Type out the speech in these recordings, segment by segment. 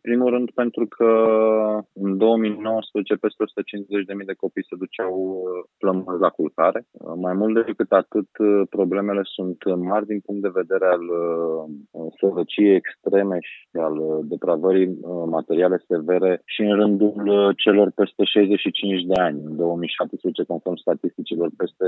primul rând pentru că în 2019 peste 150.000 de copii se duceau plămâni la culcare. Mai mult decât atât, problemele sunt mari din punct de vedere al sărăciei extreme și al depravării materiale severe și în rândul celor peste 65 de ani. În 2017, conform statisticilor, peste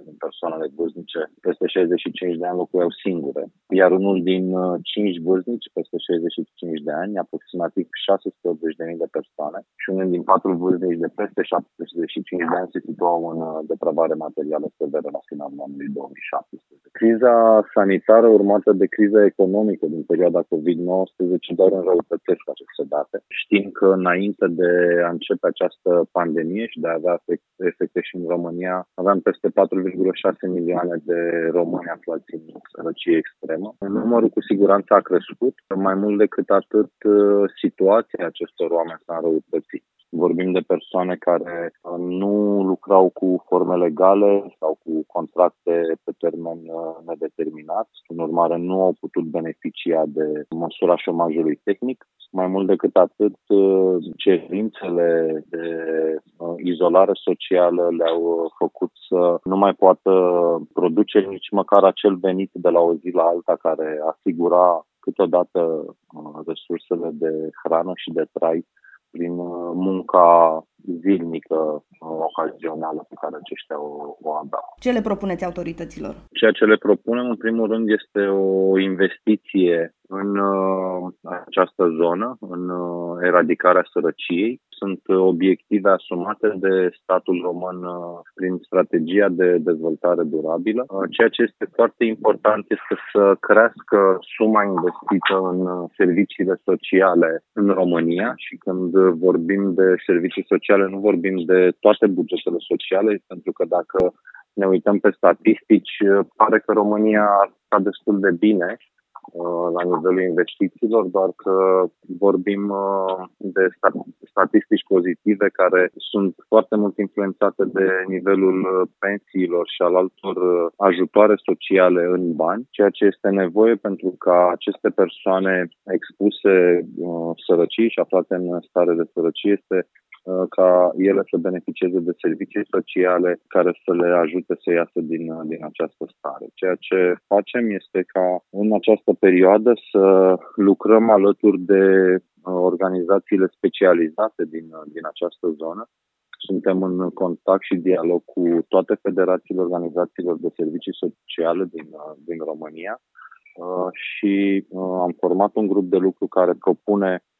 26% din persoanele vârstnice peste 65 de ani locuiau singure, iar unul din 5 vârstnici peste 65 de ani, aproximativ 680.000 de persoane și unul din 4 vârstnici de peste 75 de ani se situau în uh, depravare materială severă la finalul anului 2017. Criza sanitară urmată de criza economică din perioada COVID-19 doar înrăutățesc aceste date. Știm că înainte de a începe această pandemie și de a avea efecte și în România, aveam peste 4,6 milioane de români aflați în sărăcie extremă. Numărul cu siguranță a crescut. Mai mult decât atât, uh, situația acestor oameni s-a înrăutățit. Vorbim de persoane care uh, nu lucrau cu forme legale sau cu contracte pe termen uh, nedeterminat. În urmare, nu au putut beneficia de măsura șomajului tehnic. Mai mult decât atât, uh, cerințele de izolare socială le-au făcut să nu mai poată produce nici măcar acel venit de la o zi la alta care asigura câteodată resursele de hrană și de trai prin uh, munca zilnică, uh, ocazională pe care aceștia o, o aveau. Ce le propuneți autorităților? Ceea ce le propunem, în primul rând, este o investiție în uh, această zonă, în uh, eradicarea sărăciei. Sunt obiective asumate de statul român uh, prin strategia de dezvoltare durabilă. Uh, ceea ce este foarte important este să crească suma investită în uh, serviciile sociale în România și când vorbim de servicii sociale nu vorbim de toate bugetele sociale, pentru că dacă ne uităm pe statistici, pare că România arată destul de bine Uh, la nivelul investițiilor, doar că vorbim uh, de statistici pozitive care sunt foarte mult influențate de nivelul uh, pensiilor și al altor ajutoare sociale în bani, ceea ce este nevoie pentru ca aceste persoane expuse sărăcii și aflate în stare de sărăcie este Uh, ca ele să beneficieze de servicii sociale care să le ajute să iasă din, uh, din această stare. Ceea ce facem este ca în această perioadă să lucrăm alături de uh, organizațiile specializate din, din această zonă suntem în contact și dialog cu toate federațiile organizațiilor de servicii sociale din, din România și am format un grup de lucru care propune Uh,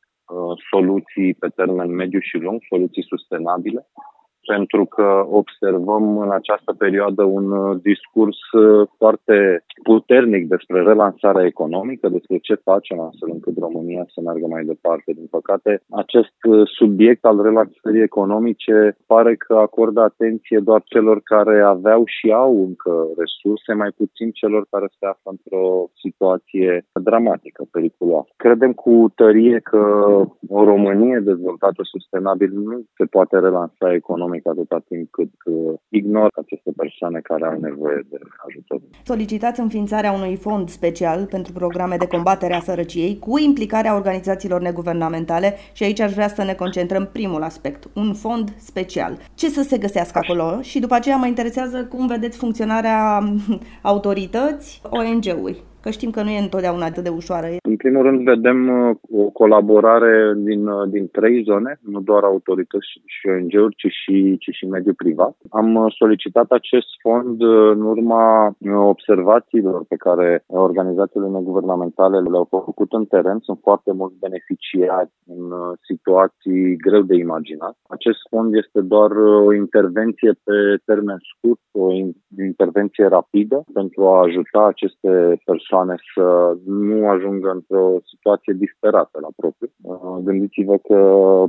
soluții pe termen mediu și lung, soluții sustenabile, pentru că observăm în această perioadă un uh, discurs uh, foarte puternic despre relansarea economică, despre ce facem astfel încât România să meargă mai departe. Din păcate, acest subiect al relansării economice pare că acordă atenție doar celor care aveau și au încă resurse, mai puțin celor care se află într-o situație dramatică, periculoasă. Credem cu tărie că o Românie dezvoltată sustenabil nu se poate relansa economic atâta timp cât ignoră aceste persoane care au nevoie de ajutor. Solicitați înființarea unui fond special pentru programe de combatere a sărăciei cu implicarea organizațiilor neguvernamentale și aici aș vrea să ne concentrăm primul aspect, un fond special. Ce să se găsească acolo și după aceea mă interesează cum vedeți funcționarea autorități, ONG-uri că știm că nu e întotdeauna atât de ușoară. În primul rând vedem uh, o colaborare din, uh, din trei zone, nu doar autorități și ONG-uri, ci și, ci și mediul privat. Am uh, solicitat acest fond în urma observațiilor pe care organizațiile neguvernamentale le-au făcut în teren. Sunt foarte mulți beneficiari în situații greu de imaginat. Acest fond este doar o intervenție pe termen scurt, o intervenție rapidă pentru a ajuta aceste persoane persoane să nu ajungă într-o situație disperată la propriu. Uh, gândiți-vă că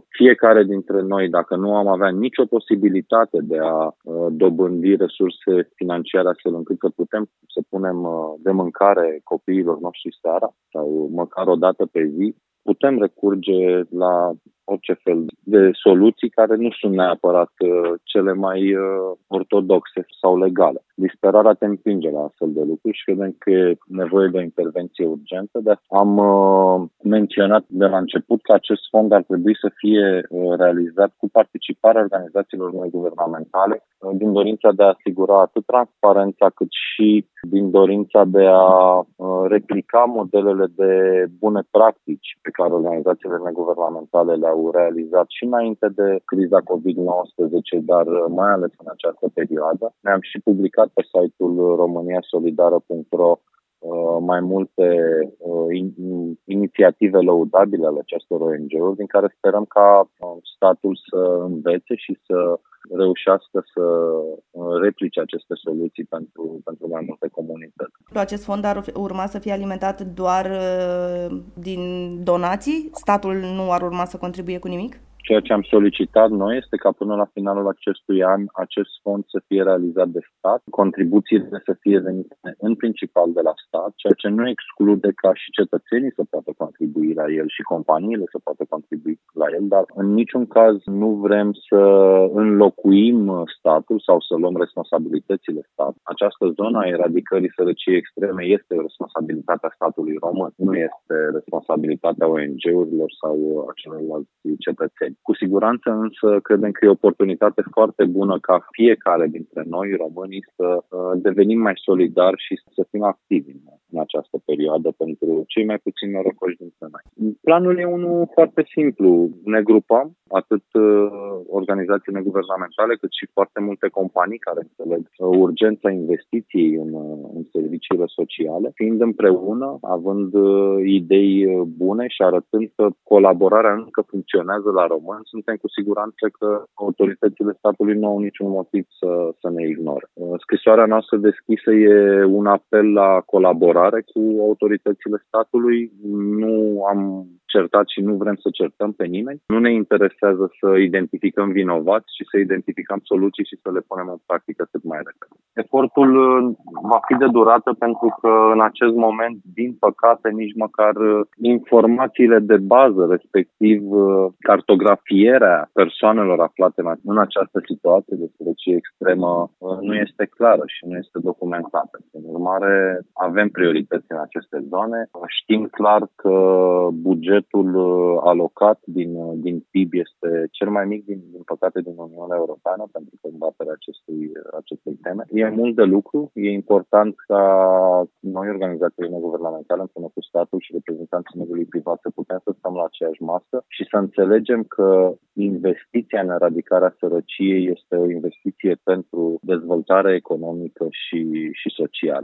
fiecare dintre noi, dacă nu am avea nicio posibilitate de a uh, dobândi resurse financiare astfel încât să putem să punem uh, de mâncare copiilor noștri seara sau măcar o dată pe zi, putem recurge la orice fel de soluții care nu sunt neapărat uh, cele mai uh, ortodoxe sau legale. Disperarea te împinge la astfel de lucruri și credem că e nevoie de o intervenție urgentă. De am uh, menționat de la început că acest fond ar trebui să fie realizat cu participarea organizațiilor guvernamentale din dorința de a asigura atât transparența cât și din dorința de a replica modelele de bune practici pe care organizațiile neguvernamentale le-au realizat și înainte de criza COVID-19, dar mai ales în această perioadă. Ne-am și publicat pe site-ul româniasolidară.ro uh, mai multe uh, inițiative lăudabile ale acestor ONG-uri, din care sperăm ca uh, statul să învețe și să reușească să replice aceste soluții pentru, pentru mai multe comunități. Acest fond ar urma să fie alimentat doar din donații? Statul nu ar urma să contribuie cu nimic? Ceea ce am solicitat noi este ca până la finalul acestui an acest fond să fie realizat de stat, contribuțiile să fie venite în principal de la stat, ceea ce nu exclude ca și cetățenii să poată contribui la el și companiile să poată contribui la el, dar în niciun caz nu vrem să înlocuim statul sau să luăm responsabilitățile stat. Această zonă a eradicării sărăciei extreme este responsabilitatea statului român, nu este responsabilitatea ONG-urilor sau a celorlalți cetățeni. Cu siguranță însă credem că e o oportunitate foarte bună ca fiecare dintre noi, românii, să uh, devenim mai solidari și să fim activi în această perioadă pentru cei mai puțin norocoși dintre noi. Planul e unul foarte simplu. Ne grupăm atât uh, organizații neguvernamentale cât și foarte multe companii care înțeleg uh, urgența investiției în, în serviciile sociale, fiind împreună, având idei bune și arătând că colaborarea încă funcționează la român, suntem cu siguranță că autoritățile statului nu au niciun motiv să, să ne ignore. Uh, scrisoarea noastră deschisă e un apel la colaborare cu autoritățile statului. Nu am certat și nu vrem să certăm pe nimeni. Nu ne interesează să identificăm vinovați, ci să identificăm soluții și să le punem în practică cât mai repede. Efortul uh, va fi de durată pentru că în acest moment, din păcate, nici măcar uh, informațiile de bază, respectiv uh, cartografierea persoanelor aflate în această situație de sărăcie extremă nu este clară și nu este documentată. În urmare, avem priorități în aceste zone. Știm clar că bugetul bugetul uh, alocat din, uh, din PIB este cel mai mic, din, din păcate, din Uniunea Europeană pentru combaterea acestui, acestei teme. E mult de lucru, e important ca noi, organizațiile neguvernamentale, împreună cu statul și reprezentanții mediului privat, să putem să stăm la aceeași masă și să înțelegem că investiția în eradicarea sărăciei este o investiție pentru dezvoltare economică și, și socială.